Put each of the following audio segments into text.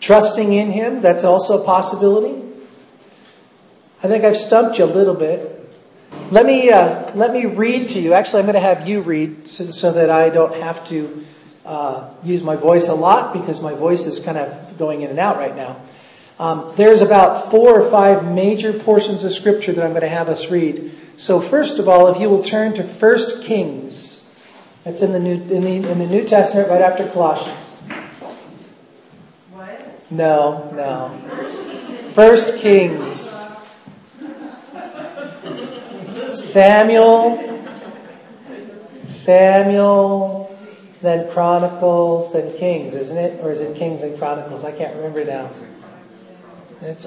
Trusting in Him, that's also a possibility. I think I've stumped you a little bit. Let me, uh, let me read to you. Actually, I'm going to have you read so, so that I don't have to uh, use my voice a lot because my voice is kind of going in and out right now. Um, there's about four or five major portions of Scripture that I'm going to have us read. So, first of all, if you will turn to 1 Kings, that's in the New, in the, in the New Testament right after Colossians. No, no. First Kings. Samuel, Samuel, then Chronicles, then Kings, isn't it? Or is it Kings and Chronicles? I can't remember now.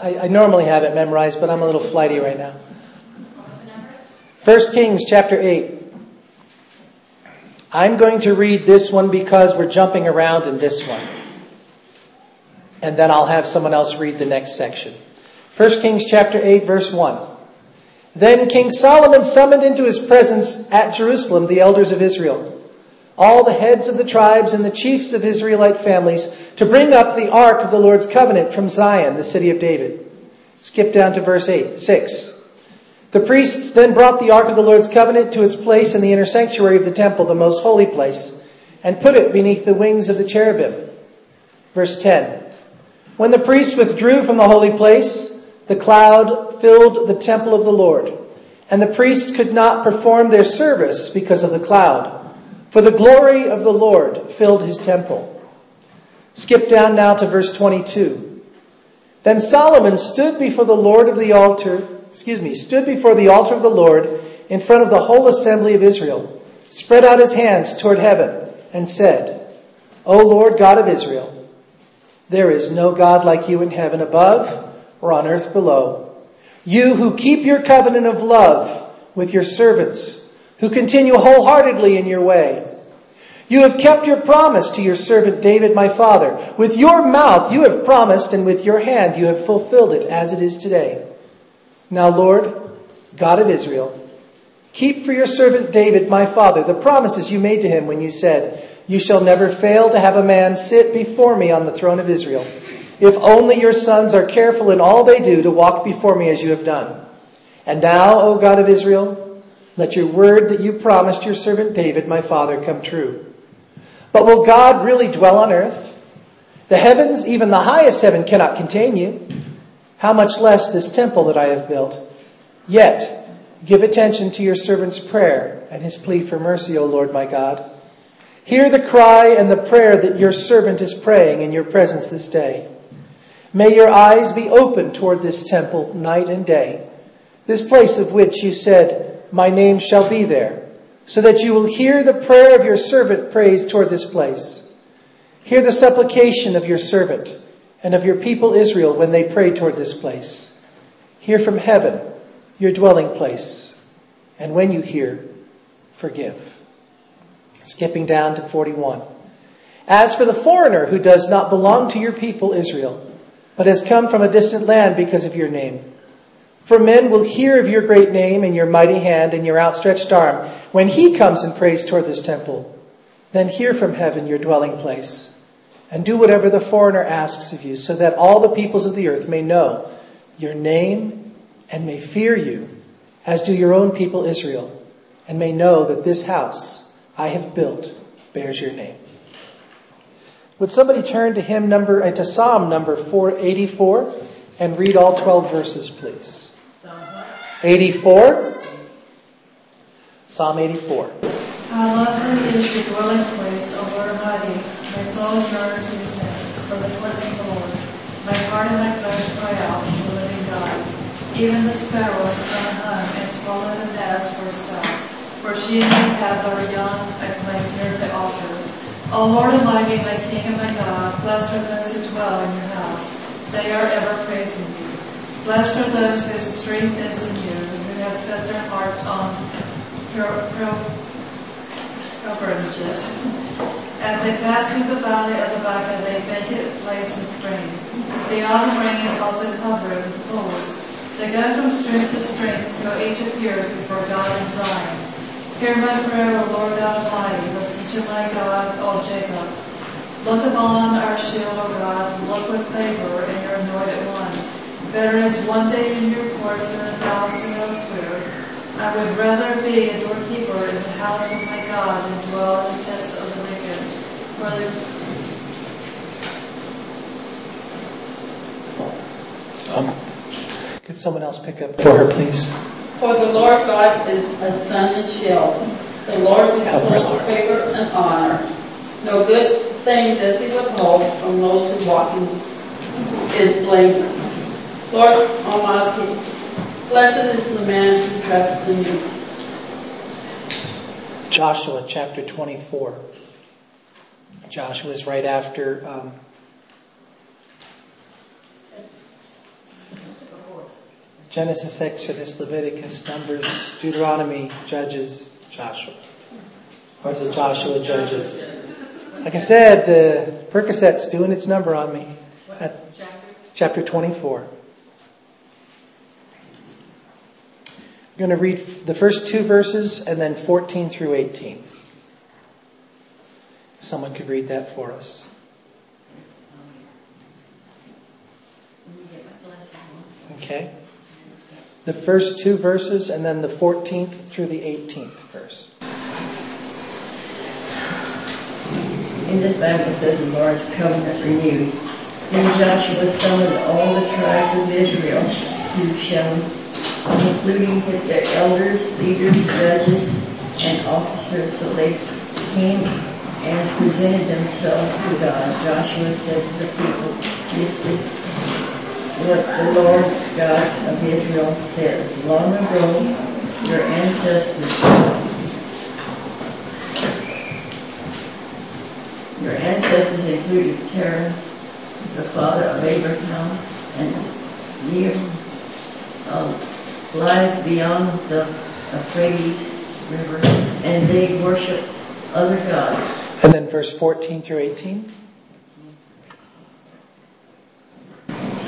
I, I normally have it memorized, but I'm a little flighty right now. First Kings chapter 8. I'm going to read this one because we're jumping around in this one. And then I'll have someone else read the next section. 1 Kings chapter 8 verse 1. Then King Solomon summoned into his presence at Jerusalem the elders of Israel, all the heads of the tribes and the chiefs of Israelite families to bring up the ark of the Lord's covenant from Zion, the city of David. Skip down to verse 8, 6. The priests then brought the ark of the Lord's covenant to its place in the inner sanctuary of the temple, the most holy place, and put it beneath the wings of the cherubim. Verse 10. When the priests withdrew from the holy place, the cloud filled the temple of the Lord, and the priests could not perform their service because of the cloud, for the glory of the Lord filled his temple. Skip down now to verse 22. Then Solomon stood before the Lord of the altar, excuse me, stood before the altar of the Lord in front of the whole assembly of Israel, spread out his hands toward heaven, and said, O Lord God of Israel, there is no God like you in heaven above or on earth below. You who keep your covenant of love with your servants, who continue wholeheartedly in your way. You have kept your promise to your servant David, my father. With your mouth you have promised, and with your hand you have fulfilled it as it is today. Now, Lord, God of Israel, keep for your servant David, my father, the promises you made to him when you said, You shall never fail to have a man sit before me on the throne of Israel. If only your sons are careful in all they do to walk before me as you have done. And now, O God of Israel, let your word that you promised your servant David, my father, come true. But will God really dwell on earth? The heavens, even the highest heaven, cannot contain you. How much less this temple that I have built? Yet, give attention to your servant's prayer and his plea for mercy, O Lord my God. Hear the cry and the prayer that your servant is praying in your presence this day. May your eyes be open toward this temple night and day, this place of which you said, My name shall be there, so that you will hear the prayer of your servant praised toward this place. Hear the supplication of your servant and of your people Israel when they pray toward this place. Hear from heaven, your dwelling place, and when you hear, forgive. Skipping down to 41. As for the foreigner who does not belong to your people Israel, but has come from a distant land because of your name. For men will hear of your great name and your mighty hand and your outstretched arm when he comes and prays toward this temple. Then hear from heaven your dwelling place, and do whatever the foreigner asks of you, so that all the peoples of the earth may know your name and may fear you, as do your own people Israel, and may know that this house I have built bears your name. Would somebody turn to hymn number, uh, to Psalm number 484 and read all 12 verses, please? 84. Psalm 84. How lovely is the dwelling place, O Lord Almighty. My soul yearns in thanks for the courts of the Lord. My heart and my flesh cry out for the living God. Even the sparrow has gone home and swallowed a has for herself. For she and near the altar. O Lord Almighty, my King and my God, blessed are those who dwell in your house. They are ever praising you. Blessed are those whose strength is in you, who have set their hearts on your pilgrimages. As they pass through the valley of the Baca, they make it place in springs. The autumn rain is also covered with pools. They go from strength to strength till each appears before God in Zion. Hear my prayer, O Lord God Almighty. Listen to my God, O Jacob. Look upon our shield, O God, look with favor in your anointed one. Better is one day in your courts than a thousand elsewhere. I would rather be a doorkeeper in the house of my God than dwell in the tents of the wicked. The Um, could someone else pick up for her, please? For the Lord God is a sun and shield. The Lord bestows favor and honor. No good thing does he withhold from those who walk in his blameless. Lord Almighty, blessed is the man who trusts in you. Joshua chapter 24. Joshua is right after um, Genesis, Exodus, Leviticus, Numbers, Deuteronomy, Judges, Joshua. Or is it Joshua, Judges? Like I said, the Percocet's doing its number on me. At chapter 24. I'm going to read the first two verses and then 14 through 18. If someone could read that for us. Okay. The first two verses and then the 14th through the 18th verse. In this Bible says the Lord's covenant renewed. Then Joshua summoned all the tribes of Israel to Shem, including their elders, leaders, judges, and officers. So they came and presented themselves to God. Joshua said to the people, what the Lord God of Israel said. Long ago, your ancestors Your ancestors included Terah, the father of Abraham, and Nahor, of live beyond the Euphrates River, and they worship other gods. And then verse 14 through 18.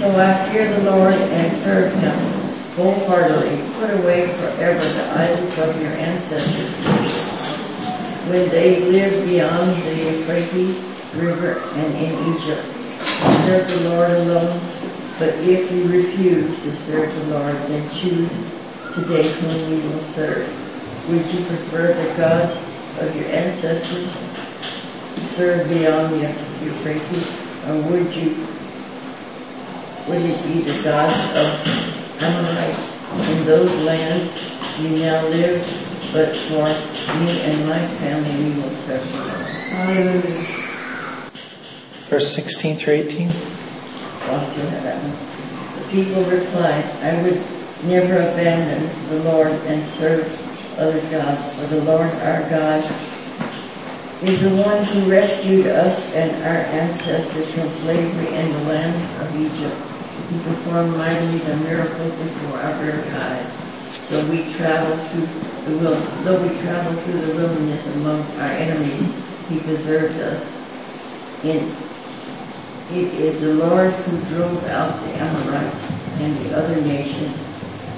So I fear the Lord and serve him wholeheartedly. Put away forever the idols of your ancestors when they lived beyond the Euphrates River and in Egypt. Serve the Lord alone. But if you refuse to serve the Lord, then choose today whom you will serve. Would you prefer the gods of your ancestors serve beyond the Euphrates, or would you would it be the gods of Amorites in those lands you now live, but for me and my family we will serve the Lord. Verse 16 through 18. Also that. The people replied, I would never abandon the Lord and serve other gods, for the Lord our God is the one who rescued us and our ancestors from slavery in the land of Egypt. He performed mightily the miracles before our very eyes. So we traveled through the though we traveled through the wilderness among our enemies, he preserved us. And it is the Lord who drove out the Amorites and the other nations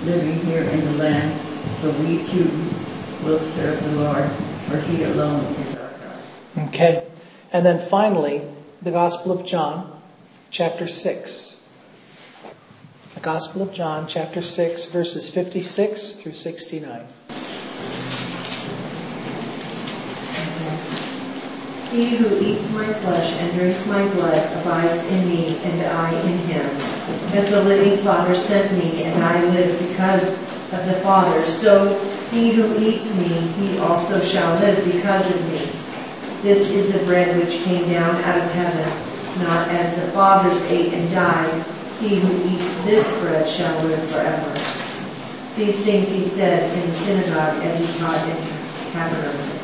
living here in the land, so we too will serve the Lord, for he alone is our God. Okay. And then finally, the Gospel of John, chapter 6. The Gospel of John, chapter 6, verses 56 through 69. He who eats my flesh and drinks my blood abides in me, and I in him. As the living Father sent me, and I live because of the Father, so he who eats me, he also shall live because of me. This is the bread which came down out of heaven, not as the fathers ate and died. He who eats this bread shall live forever. These things he said in the synagogue as he taught in Capernaum.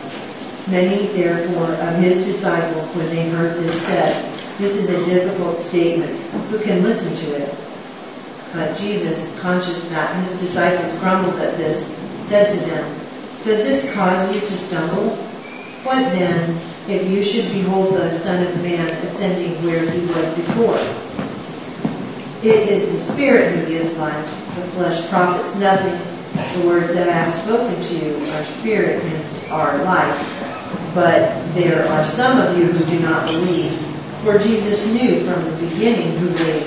Many, therefore, of his disciples, when they heard this, said, This is a difficult statement. Who can listen to it? But Jesus, conscious that his disciples grumbled at this, said to them, Does this cause you to stumble? What then, if you should behold the Son of Man ascending where he was before? It is the Spirit who gives life. The flesh profits nothing. The words that I have spoken to you are spirit and are life. But there are some of you who do not believe. For Jesus knew from the beginning who they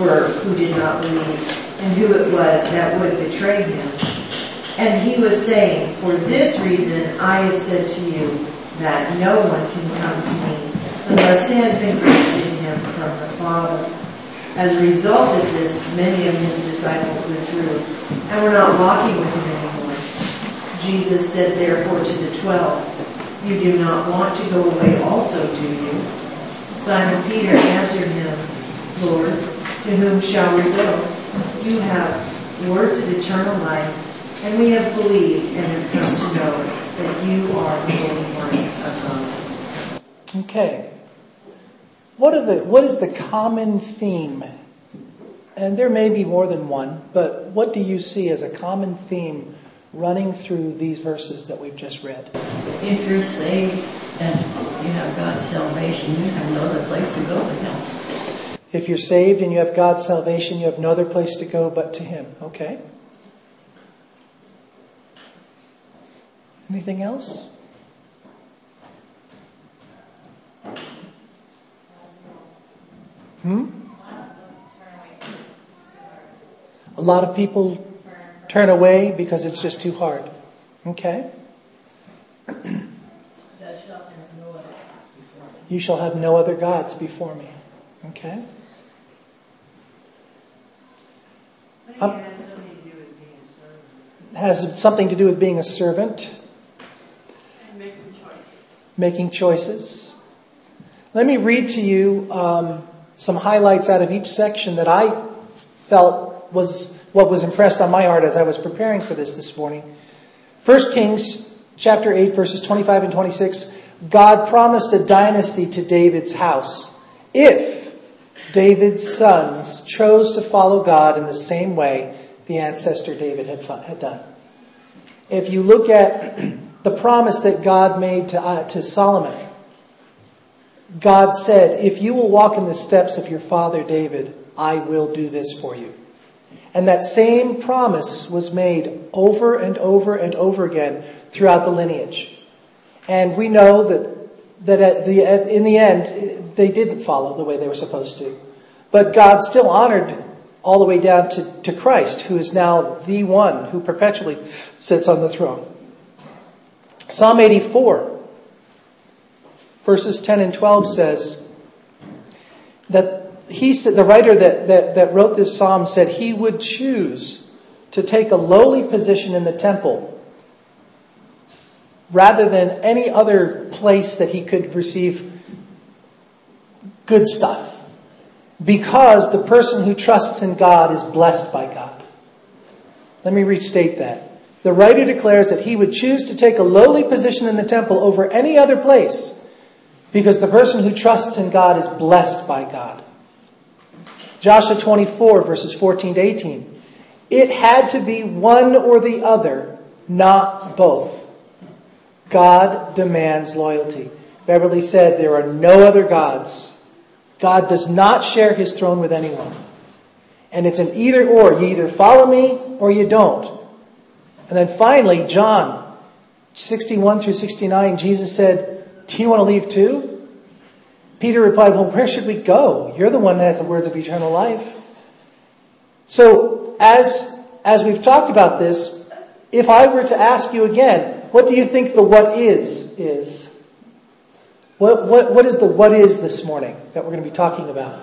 were who did not believe, and who it was that would betray him. And he was saying, For this reason I have said to you that no one can come to me unless it has been granted him from the Father. As a result of this, many of his disciples withdrew and were not walking with him anymore. Jesus said therefore to the twelve, You do not want to go away also, do you? Simon Peter answered him, Lord, to whom shall we go? You have words of eternal life, and we have believed and have come to know that you are the Holy One of God. Okay. What, are the, what is the common theme? And there may be more than one, but what do you see as a common theme running through these verses that we've just read? If you're saved and you have God's salvation, you have no other place to go but Him. If you're saved and you have God's salvation, you have no other place to go but to Him. Okay? Anything else? Hmm? A lot of people turn away because it's just too hard. Okay? You shall have no other gods before me. Okay? Um, has something to do with being a servant, making choices. making choices. Let me read to you um, some highlights out of each section that I felt was what was impressed on my heart as I was preparing for this this morning. 1 Kings chapter 8 verses 25 and 26 God promised a dynasty to David's house if David's sons chose to follow God in the same way the ancestor David had, had done. If you look at the promise that God made to, uh, to Solomon, God said, If you will walk in the steps of your father David, I will do this for you. And that same promise was made over and over and over again throughout the lineage. And we know that, that at the, at, in the end, they didn't follow the way they were supposed to. But God still honored all the way down to, to Christ, who is now the one who perpetually sits on the throne. Psalm 84, verses 10 and 12 says that he said, the writer that, that, that wrote this psalm said he would choose to take a lowly position in the temple rather than any other place that he could receive good stuff. Because the person who trusts in God is blessed by God. Let me restate that. The writer declares that he would choose to take a lowly position in the temple over any other place because the person who trusts in God is blessed by God. Joshua 24, verses 14 to 18. It had to be one or the other, not both. God demands loyalty. Beverly said there are no other gods. God does not share his throne with anyone. And it's an either or. You either follow me or you don't. And then finally, John 61 through 69, Jesus said, Do you want to leave too? Peter replied, Well, where should we go? You're the one that has the words of eternal life. So, as, as we've talked about this, if I were to ask you again, what do you think the what is is? What, what, what is the what is this morning that we're going to be talking about?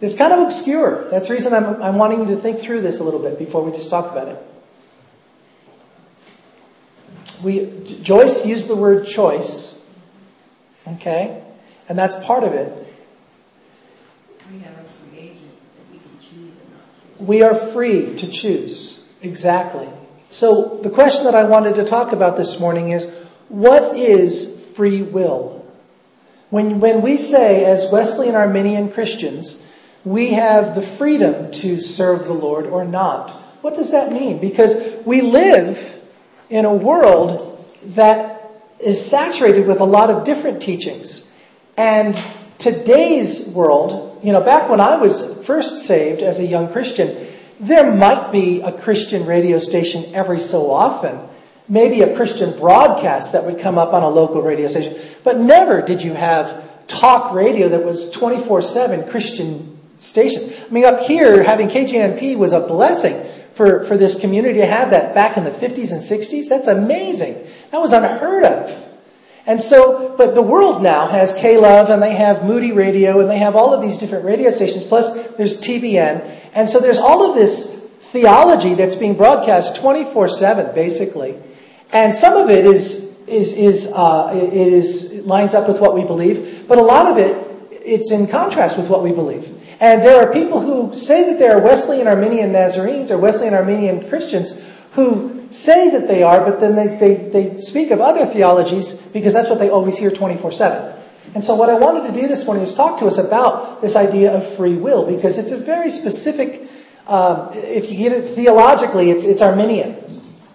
It's kind of obscure. That's the reason I'm, I'm wanting you to think through this a little bit before we just talk about it. We, Joyce used the word choice, okay? And that's part of it. We have a free agent that we can choose or not to. We are free to choose. Exactly. So the question that I wanted to talk about this morning is, what is free will? When, when we say, as Wesleyan Arminian Christians, we have the freedom to serve the Lord or not, what does that mean? Because we live in a world that is saturated with a lot of different teachings. And today's world, you know, back when I was first saved as a young Christian, there might be a Christian radio station every so often maybe a Christian broadcast that would come up on a local radio station, but never did you have talk radio that was 24 7 Christian stations. I mean, up here, having KJNP was a blessing for, for this community to have that back in the 50s and 60s. That's amazing. That was unheard of. And so, but the world now has K-Love and they have Moody Radio and they have all of these different radio stations, plus there's TBN. And so there's all of this theology that's being broadcast 24-7, basically. And some of it is, is, is, uh, it is, lines up with what we believe, but a lot of it, it's in contrast with what we believe. And there are people who say that they are Wesleyan Arminian Nazarenes or Wesleyan Arminian Christians who say that they are, but then they, they, they speak of other theologies because that's what they always hear 24 7. And so, what I wanted to do this morning is talk to us about this idea of free will because it's a very specific, um, if you get it theologically, it's, it's Arminian.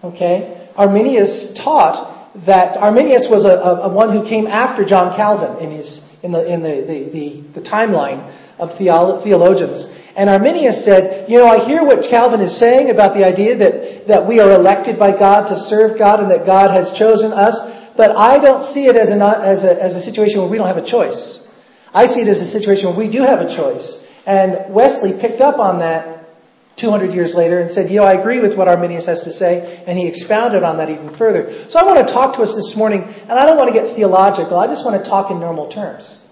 Okay? Arminius taught that Arminius was a, a, a one who came after John Calvin in, his, in, the, in the, the, the, the timeline of theologians. And Arminius said, you know, I hear what Calvin is saying about the idea that, that we are elected by God to serve God and that God has chosen us, but I don't see it as a, as a, as a situation where we don't have a choice. I see it as a situation where we do have a choice. And Wesley picked up on that 200 years later and said, you know, I agree with what Arminius has to say, and he expounded on that even further. So I want to talk to us this morning, and I don't want to get theological, I just want to talk in normal terms.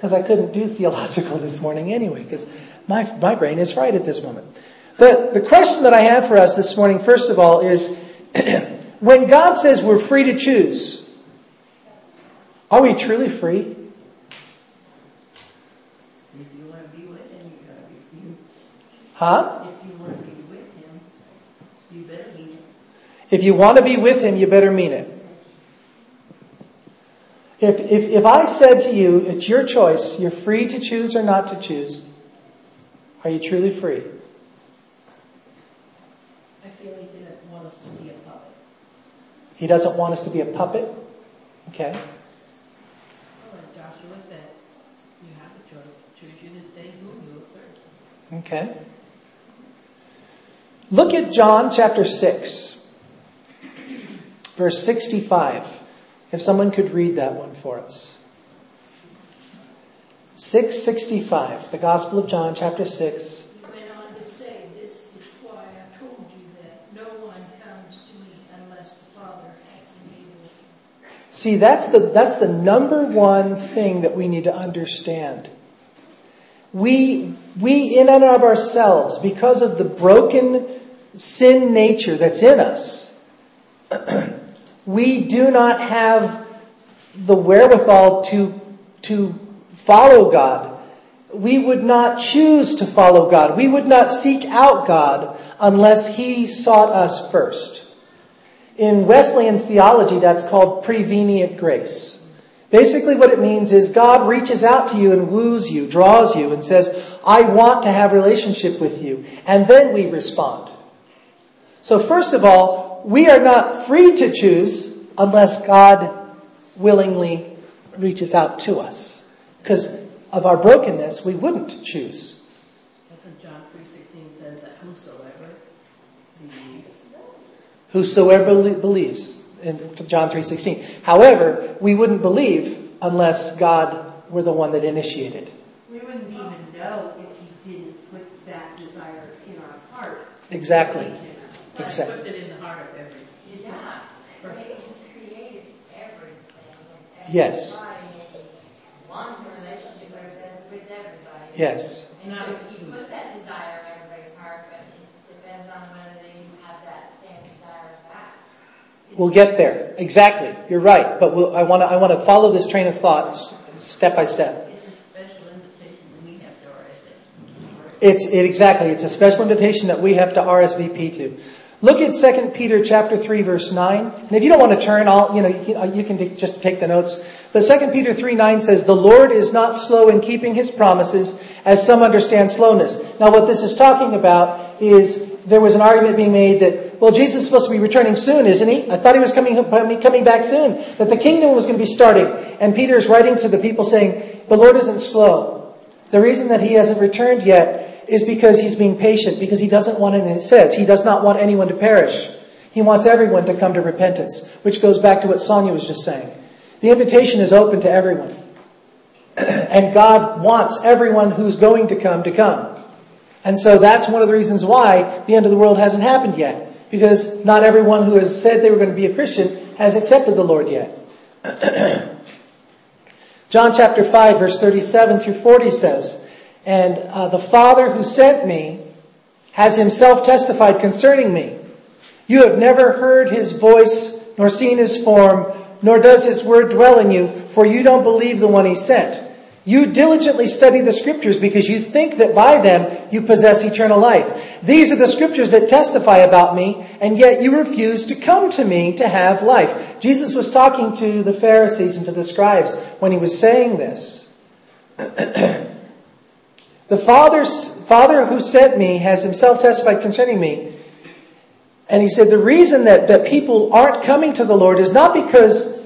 Because I couldn't do theological this morning anyway, because my, my brain is fried at this moment. But the question that I have for us this morning, first of all, is when God says we're free to choose, are we truly free? If you want to be with him, you gotta be, you, Huh? if you want to be with him, you better mean it. If you want to be with Him, you better mean If, if, if I said to you, it's your choice, you're free to choose or not to choose, are you truly free? I feel he didn't want us to be a puppet. He doesn't want us to be a puppet. Okay? Well, Joshua said, you have a choice. Choose you this day whom you will serve. Okay. Look at John chapter 6, verse 65. If someone could read that one for us. 665, the Gospel of John, chapter 6. He went on to say, This is why I told you that no one comes to me unless the Father has enabled. See, that's the, that's the number one thing that we need to understand. We, we, in and of ourselves, because of the broken sin nature that's in us, we do not have the wherewithal to, to follow God. We would not choose to follow God. We would not seek out God unless He sought us first. In Wesleyan theology, that's called prevenient grace. Basically, what it means is God reaches out to you and woos you, draws you, and says, I want to have relationship with you. And then we respond. So first of all, we are not free to choose unless God willingly reaches out to us. Because of our brokenness, we wouldn't choose. That's what John 3.16 says that whosoever believes. Whosoever believes in John 3:16. However, we wouldn't believe unless God were the one that initiated. We wouldn't even know if he didn't put that desire in our heart. Exactly. Seek him. God Exactly. puts it in the heart of every. Yeah, he created everything. and Yes. Yes. He excuse. that desire in everybody's heart, but it depends on whether they have that same desire back. We'll get there. Exactly. You're right. But we'll, I want to I want to follow this train of thought step by step. It's. It's it exactly. It's a special invitation that we have to RSVP to. Look at 2 Peter chapter 3 verse 9. And if you don't want to turn, I'll, you know, you can, you can just take the notes. But 2 Peter 3 9 says, The Lord is not slow in keeping his promises, as some understand slowness. Now what this is talking about is there was an argument being made that, well, Jesus is supposed to be returning soon, isn't he? I thought he was coming, coming back soon, that the kingdom was going to be starting. And Peter is writing to the people saying, the Lord isn't slow. The reason that he hasn't returned yet is because he's being patient, because he doesn't want, and it says, he does not want anyone to perish. He wants everyone to come to repentance, which goes back to what Sonia was just saying. The invitation is open to everyone. and God wants everyone who's going to come to come. And so that's one of the reasons why the end of the world hasn't happened yet. Because not everyone who has said they were going to be a Christian has accepted the Lord yet. John chapter 5 verse 37 through 40 says, And uh, the Father who sent me has himself testified concerning me. You have never heard his voice nor seen his form, nor does his word dwell in you, for you don't believe the one he sent. You diligently study the scriptures because you think that by them you possess eternal life. These are the scriptures that testify about me, and yet you refuse to come to me to have life. Jesus was talking to the Pharisees and to the scribes when he was saying this. the Father, Father who sent me has himself testified concerning me. And he said the reason that, that people aren't coming to the Lord is not because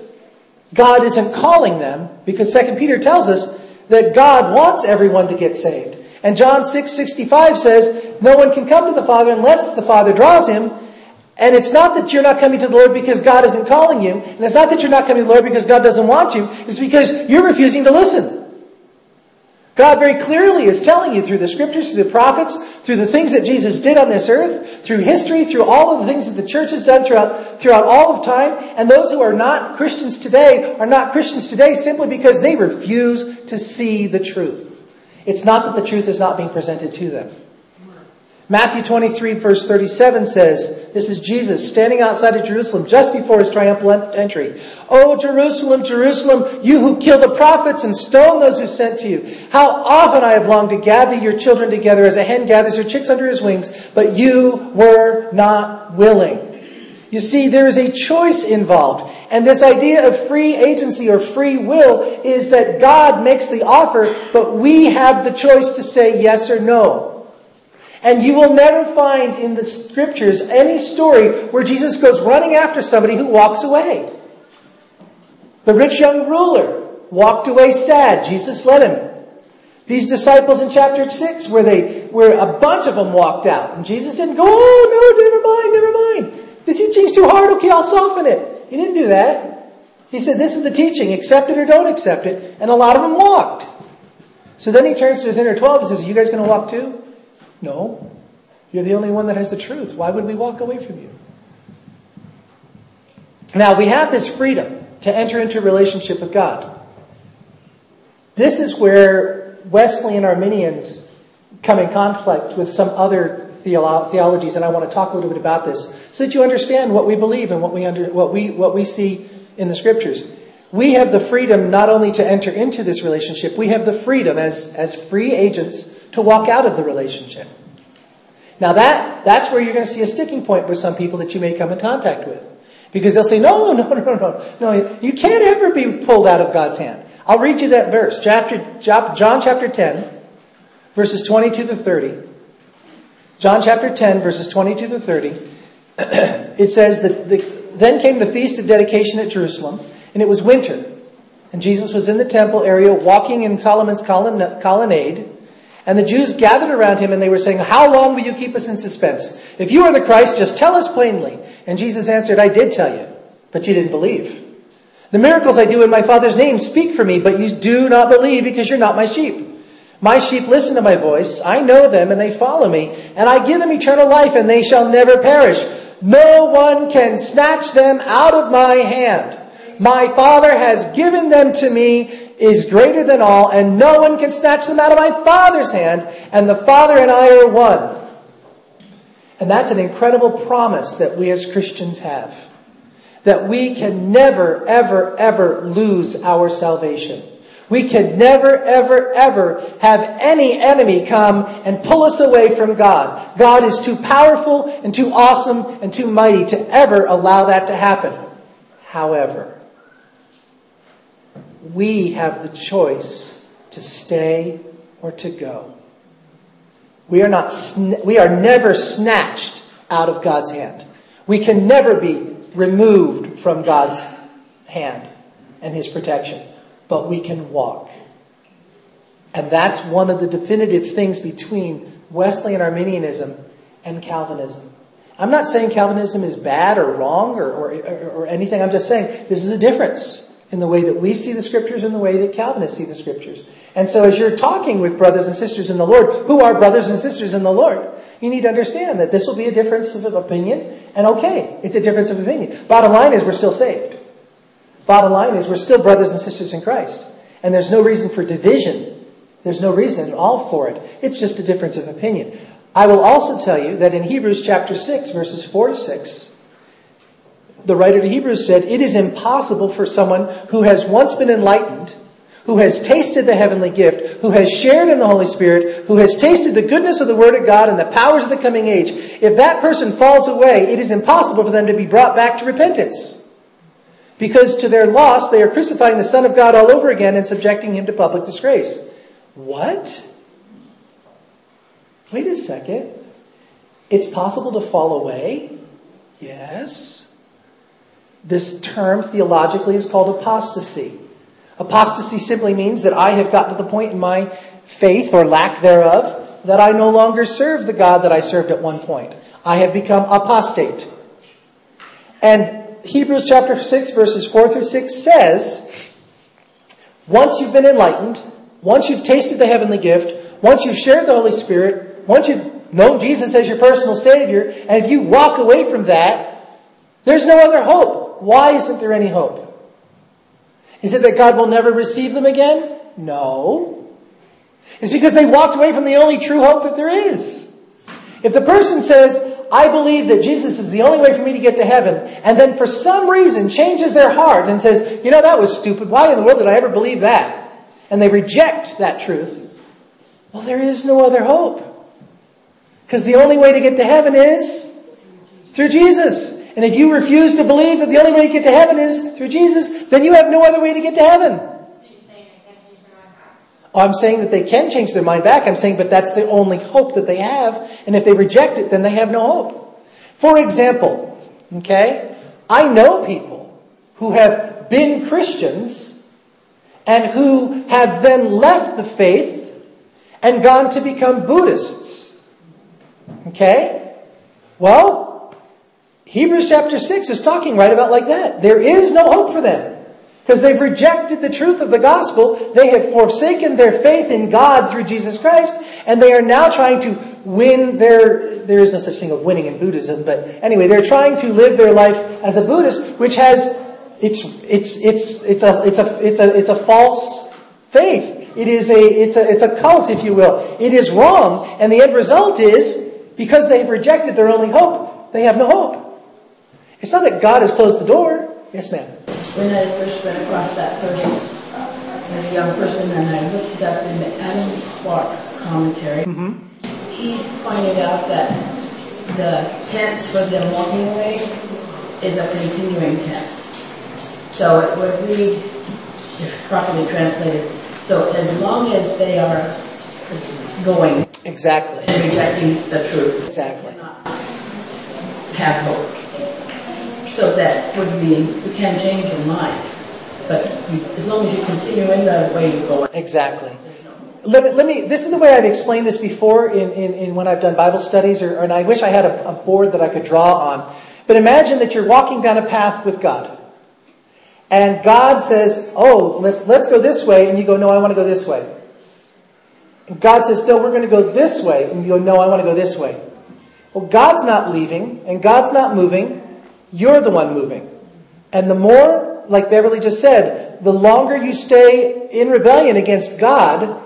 God isn't calling them, because 2 Peter tells us that God wants everyone to get saved. And John 6, 65 says, no one can come to the Father unless the Father draws him. And it's not that you're not coming to the Lord because God isn't calling you. And it's not that you're not coming to the Lord because God doesn't want you. It's because you're refusing to listen. God very clearly is telling you through the scriptures, through the prophets, through the things that Jesus did on this earth, through history, through all of the things that the church has done throughout, throughout all of time. And those who are not Christians today are not Christians today simply because they refuse to see the truth. It's not that the truth is not being presented to them. Matthew 23 verse 37 says, this is Jesus standing outside of Jerusalem just before his triumphal entry. Oh Jerusalem, Jerusalem, you who kill the prophets and stone those who sent to you. How often I have longed to gather your children together as a hen gathers her chicks under his wings, but you were not willing. You see, there is a choice involved. And this idea of free agency or free will is that God makes the offer, but we have the choice to say yes or no. And you will never find in the scriptures any story where Jesus goes running after somebody who walks away. The rich young ruler walked away sad. Jesus led him. These disciples in chapter 6 where they, where a bunch of them walked out and Jesus didn't go, oh no, never mind, never mind. The teaching's too hard. Okay, I'll soften it. He didn't do that. He said, this is the teaching. Accept it or don't accept it. And a lot of them walked. So then he turns to his inner 12 and says, are you guys going to walk too? No. You're the only one that has the truth. Why would we walk away from you? Now, we have this freedom to enter into a relationship with God. This is where Wesleyan Arminians come in conflict with some other theolo- theologies, and I want to talk a little bit about this so that you understand what we believe and what we, under, what we, what we see in the scriptures. We have the freedom not only to enter into this relationship, we have the freedom as, as free agents to walk out of the relationship. Now that, that's where you're going to see a sticking point with some people that you may come in contact with. Because they'll say, no, no, no, no, no, no, you can't ever be pulled out of God's hand. I'll read you that verse, chapter, John chapter 10, verses 22 to 30. John chapter 10, verses 22 to 30. it says that the, then came the feast of dedication at Jerusalem, and it was winter. And Jesus was in the temple area walking in Solomon's colonnade. And the Jews gathered around him and they were saying, How long will you keep us in suspense? If you are the Christ, just tell us plainly. And Jesus answered, I did tell you, but you didn't believe. The miracles I do in my Father's name speak for me, but you do not believe because you're not my sheep. My sheep listen to my voice. I know them and they follow me. And I give them eternal life and they shall never perish. No one can snatch them out of my hand. My Father has given them to me is greater than all, and no one can snatch them out of my Father's hand, and the Father and I are one. And that's an incredible promise that we as Christians have. That we can never, ever, ever lose our salvation. We can never, ever, ever have any enemy come and pull us away from God. God is too powerful and too awesome and too mighty to ever allow that to happen. However, we have the choice to stay or to go. We are not, we are never snatched out of God's hand. We can never be removed from God's hand and His protection, but we can walk. And that's one of the definitive things between Wesleyan Arminianism and Calvinism. I'm not saying Calvinism is bad or wrong or, or, or, anything. I'm just saying this is a difference in the way that we see the scriptures and the way that Calvinists see the scriptures. And so as you're talking with brothers and sisters in the Lord, who are brothers and sisters in the Lord, you need to understand that this will be a difference of opinion. And okay, it's a difference of opinion. Bottom line is we're still saved. Bottom line is we're still brothers and sisters in Christ. And there's no reason for division. There's no reason at all for it. It's just a difference of opinion. I will also tell you that in Hebrews chapter 6, verses 4 to 6, the writer to Hebrews said, It is impossible for someone who has once been enlightened, who has tasted the heavenly gift, who has shared in the Holy Spirit, who has tasted the goodness of the Word of God and the powers of the coming age, if that person falls away, it is impossible for them to be brought back to repentance. Because to their loss, they are crucifying the Son of God all over again and subjecting him to public disgrace. What? Wait a second. It's possible to fall away? Yes. This term theologically is called apostasy. Apostasy simply means that I have gotten to the point in my faith or lack thereof that I no longer serve the God that I served at one point. I have become apostate. And Hebrews chapter 6 verses 4 through 6 says, once you've been enlightened, once you've tasted the heavenly gift, once you've shared the Holy Spirit, once you've known Jesus as your personal Savior, and if you walk away from that, there's no other hope. Why isn't there any hope? Is it that God will never receive them again? No. It's because they walked away from the only true hope that there is. If the person says, I believe that Jesus is the only way for me to get to heaven, and then for some reason changes their heart and says, you know, that was stupid. Why in the world did I ever believe that? And they reject that truth. Well, there is no other hope. Because the only way to get to heaven is through Jesus. And if you refuse to believe that the only way to get to heaven is through Jesus, then you have no other way to get to heaven. I'm saying that they can change their mind back. I'm saying, but that's the only hope that they have. And if they reject it, then they have no hope. For example, okay, I know people who have been Christians and who have then left the faith and gone to become Buddhists. Okay? Well, Hebrews chapter 6 is talking right about like that. There is no hope for them. Because they've rejected the truth of the gospel. They have forsaken their faith in God through Jesus Christ. And they are now trying to win their, there is no such thing of winning in Buddhism, but anyway, they're trying to live their life as a Buddhist, which has, it's, it's, it's, it's a, it's a, it's a, it's a false faith. It is a, it's a, it's a cult, if you will. It is wrong. And the end result is, because they've rejected their only hope, they have no hope. It's not that God has closed the door. Yes, ma'am. When I first ran across that verse as a young person, and I looked it up in the Adam Clarke commentary, mm-hmm. he pointed out that the tense for them walking away is a continuing tense. So it would read, properly translated, so as long as they are going exactly and rejecting the truth, exactly, have hope. So that would mean you can change your mind. But you, as long as you continue in the way you're going. Exactly. Let me, let me, this is the way I've explained this before in, in, in when I've done Bible studies, or, or, and I wish I had a, a board that I could draw on. But imagine that you're walking down a path with God. And God says, oh, let's, let's go this way. And you go, no, I want to go this way. And God says, no, we're going to go this way. And you go, no, I want to go this way. Well, God's not leaving and God's not moving. You're the one moving. And the more, like Beverly just said, the longer you stay in rebellion against God,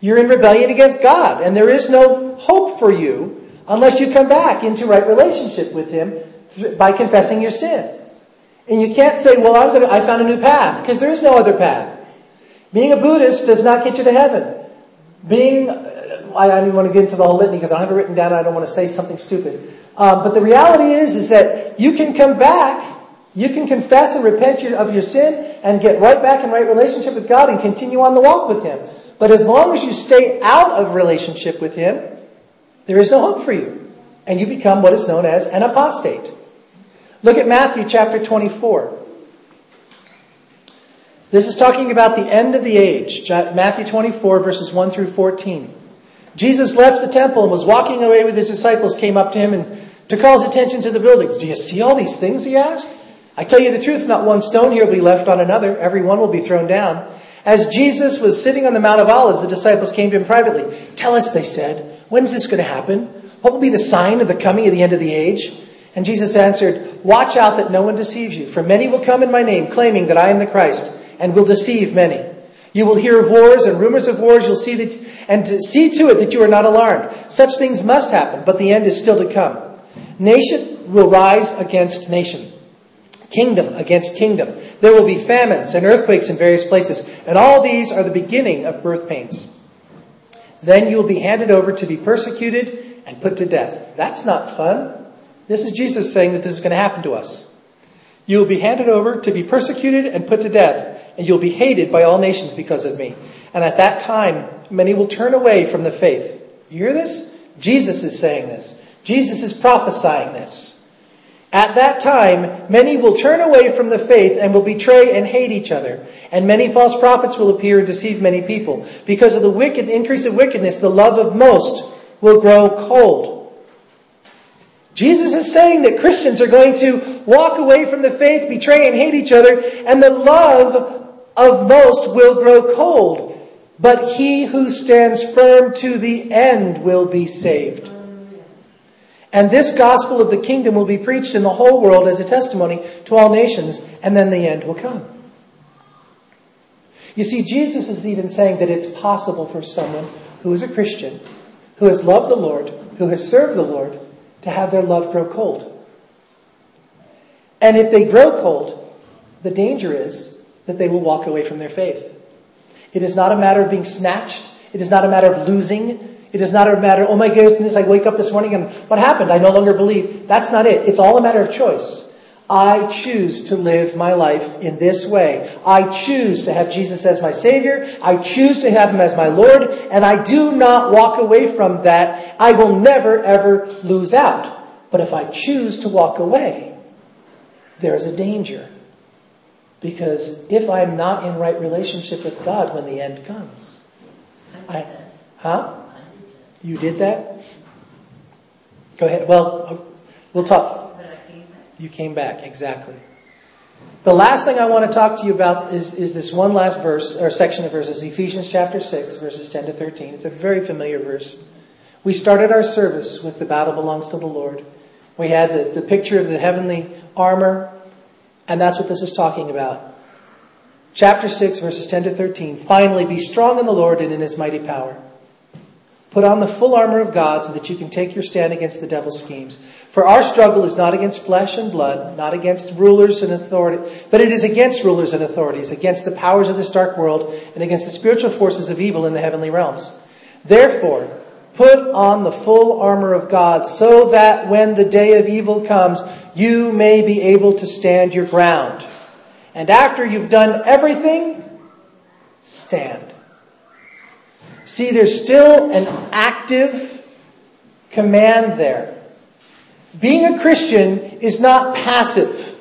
you're in rebellion against God. And there is no hope for you unless you come back into right relationship with Him by confessing your sin. And you can't say, well, I'm gonna, I found a new path, because there is no other path. Being a Buddhist does not get you to heaven. Being, I don't even want to get into the whole litany because I have it written down I don't want to say something stupid. Um, but the reality is, is that you can come back, you can confess and repent your, of your sin and get right back in right relationship with God and continue on the walk with Him. But as long as you stay out of relationship with Him, there is no hope for you. And you become what is known as an apostate. Look at Matthew chapter 24. This is talking about the end of the age. Matthew 24 verses 1 through 14. Jesus left the temple and was walking away with his disciples, came up to him and to call his attention to the buildings. Do you see all these things? He asked. I tell you the truth, not one stone here will be left on another. Every one will be thrown down. As Jesus was sitting on the Mount of Olives, the disciples came to him privately. Tell us, they said, when's this going to happen? What will be the sign of the coming of the end of the age? And Jesus answered, Watch out that no one deceives you, for many will come in my name, claiming that I am the Christ, and will deceive many. You will hear of wars and rumors of wars. You'll see that, and to see to it that you are not alarmed. Such things must happen, but the end is still to come. Nation will rise against nation, kingdom against kingdom. There will be famines and earthquakes in various places, and all these are the beginning of birth pains. Then you will be handed over to be persecuted and put to death. That's not fun. This is Jesus saying that this is going to happen to us. You will be handed over to be persecuted and put to death, and you'll be hated by all nations because of me. And at that time, many will turn away from the faith. You hear this? Jesus is saying this. Jesus is prophesying this. At that time, many will turn away from the faith and will betray and hate each other. And many false prophets will appear and deceive many people. Because of the wicked increase of wickedness, the love of most will grow cold. Jesus is saying that Christians are going to walk away from the faith, betray and hate each other, and the love of most will grow cold. But he who stands firm to the end will be saved. And this gospel of the kingdom will be preached in the whole world as a testimony to all nations, and then the end will come. You see, Jesus is even saying that it's possible for someone who is a Christian, who has loved the Lord, who has served the Lord, to have their love grow cold. And if they grow cold, the danger is that they will walk away from their faith. It is not a matter of being snatched. It is not a matter of losing. It is not a matter, oh my goodness, I wake up this morning and what happened? I no longer believe. That's not it. It's all a matter of choice. I choose to live my life in this way. I choose to have Jesus as my Savior. I choose to have Him as my Lord. And I do not walk away from that. I will never ever lose out. But if I choose to walk away, there is a danger. Because if I'm not in right relationship with God when the end comes, I, huh? You did that? Go ahead. Well, uh, we'll talk. You came back, exactly. The last thing I want to talk to you about is, is this one last verse, or section of verses, Ephesians chapter 6, verses 10 to 13. It's a very familiar verse. We started our service with the battle belongs to the Lord. We had the, the picture of the heavenly armor, and that's what this is talking about. Chapter 6, verses 10 to 13. Finally, be strong in the Lord and in his mighty power. Put on the full armor of God so that you can take your stand against the devil's schemes. For our struggle is not against flesh and blood, not against rulers and authority, but it is against rulers and authorities, against the powers of this dark world, and against the spiritual forces of evil in the heavenly realms. Therefore, put on the full armor of God so that when the day of evil comes, you may be able to stand your ground. And after you've done everything, stand. See, there's still an active command there. Being a Christian is not passive.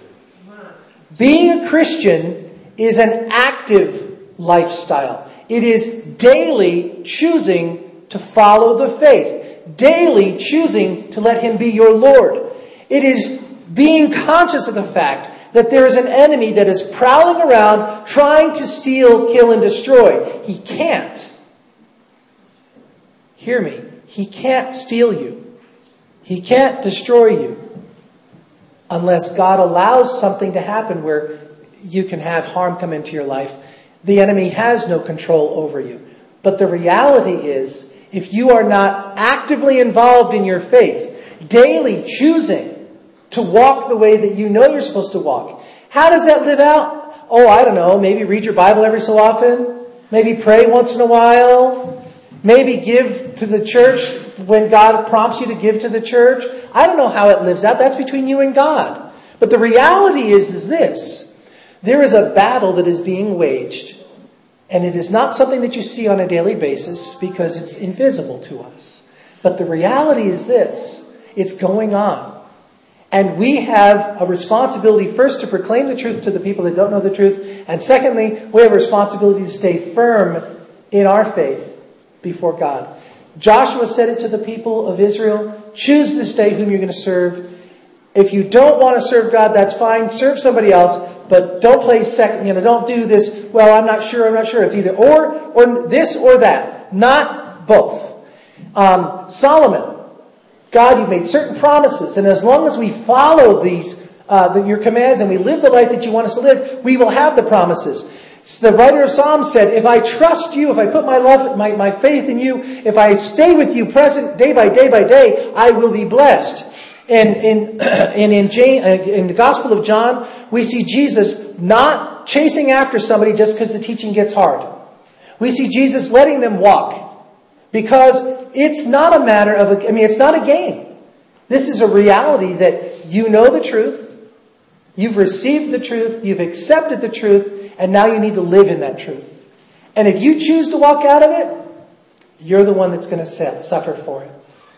Being a Christian is an active lifestyle. It is daily choosing to follow the faith, daily choosing to let Him be your Lord. It is being conscious of the fact that there is an enemy that is prowling around trying to steal, kill, and destroy. He can't. Hear me. He can't steal you. He can't destroy you unless God allows something to happen where you can have harm come into your life. The enemy has no control over you. But the reality is, if you are not actively involved in your faith, daily choosing to walk the way that you know you're supposed to walk, how does that live out? Oh, I don't know. Maybe read your Bible every so often. Maybe pray once in a while. Maybe give to the church when God prompts you to give to the church. I don't know how it lives out. That's between you and God. But the reality is, is this. There is a battle that is being waged. And it is not something that you see on a daily basis because it's invisible to us. But the reality is this. It's going on. And we have a responsibility first to proclaim the truth to the people that don't know the truth. And secondly, we have a responsibility to stay firm in our faith before God. Joshua said it to the people of Israel choose this day whom you're going to serve. If you don't want to serve God, that's fine. Serve somebody else, but don't play second, you know, don't do this. Well, I'm not sure, I'm not sure. It's either or, or this or that. Not both. Um, Solomon, God, you've made certain promises, and as long as we follow these, uh, your commands and we live the life that you want us to live, we will have the promises. The writer of Psalms said, if I trust you, if I put my love, my, my faith in you, if I stay with you present day by day by day, I will be blessed. And in, and in, Jane, uh, in the Gospel of John, we see Jesus not chasing after somebody just because the teaching gets hard. We see Jesus letting them walk. Because it's not a matter of, a, I mean, it's not a game. This is a reality that you know the truth, you've received the truth, you've accepted the truth, and now you need to live in that truth. And if you choose to walk out of it, you're the one that's going to suffer for it,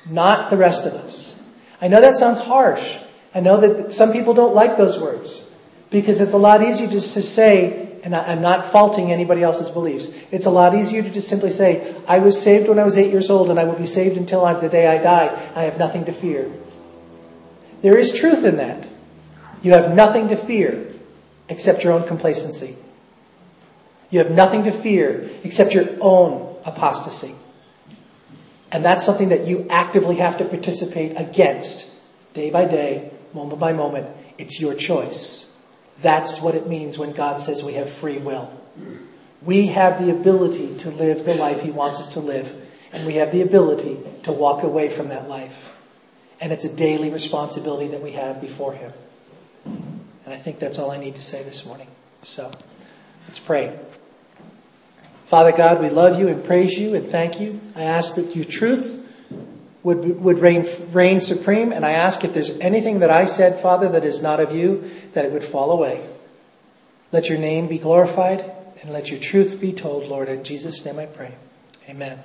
not the rest of us. I know that sounds harsh. I know that some people don't like those words because it's a lot easier just to say, and I'm not faulting anybody else's beliefs. It's a lot easier to just simply say, I was saved when I was eight years old and I will be saved until the day I die. I have nothing to fear. There is truth in that. You have nothing to fear except your own complacency. You have nothing to fear except your own apostasy. And that's something that you actively have to participate against day by day, moment by moment. It's your choice. That's what it means when God says we have free will. We have the ability to live the life He wants us to live, and we have the ability to walk away from that life. And it's a daily responsibility that we have before Him. And I think that's all I need to say this morning. So let's pray. Father God, we love you and praise you and thank you. I ask that your truth would, would reign, reign supreme. And I ask if there's anything that I said, Father, that is not of you, that it would fall away. Let your name be glorified and let your truth be told, Lord. In Jesus' name I pray. Amen.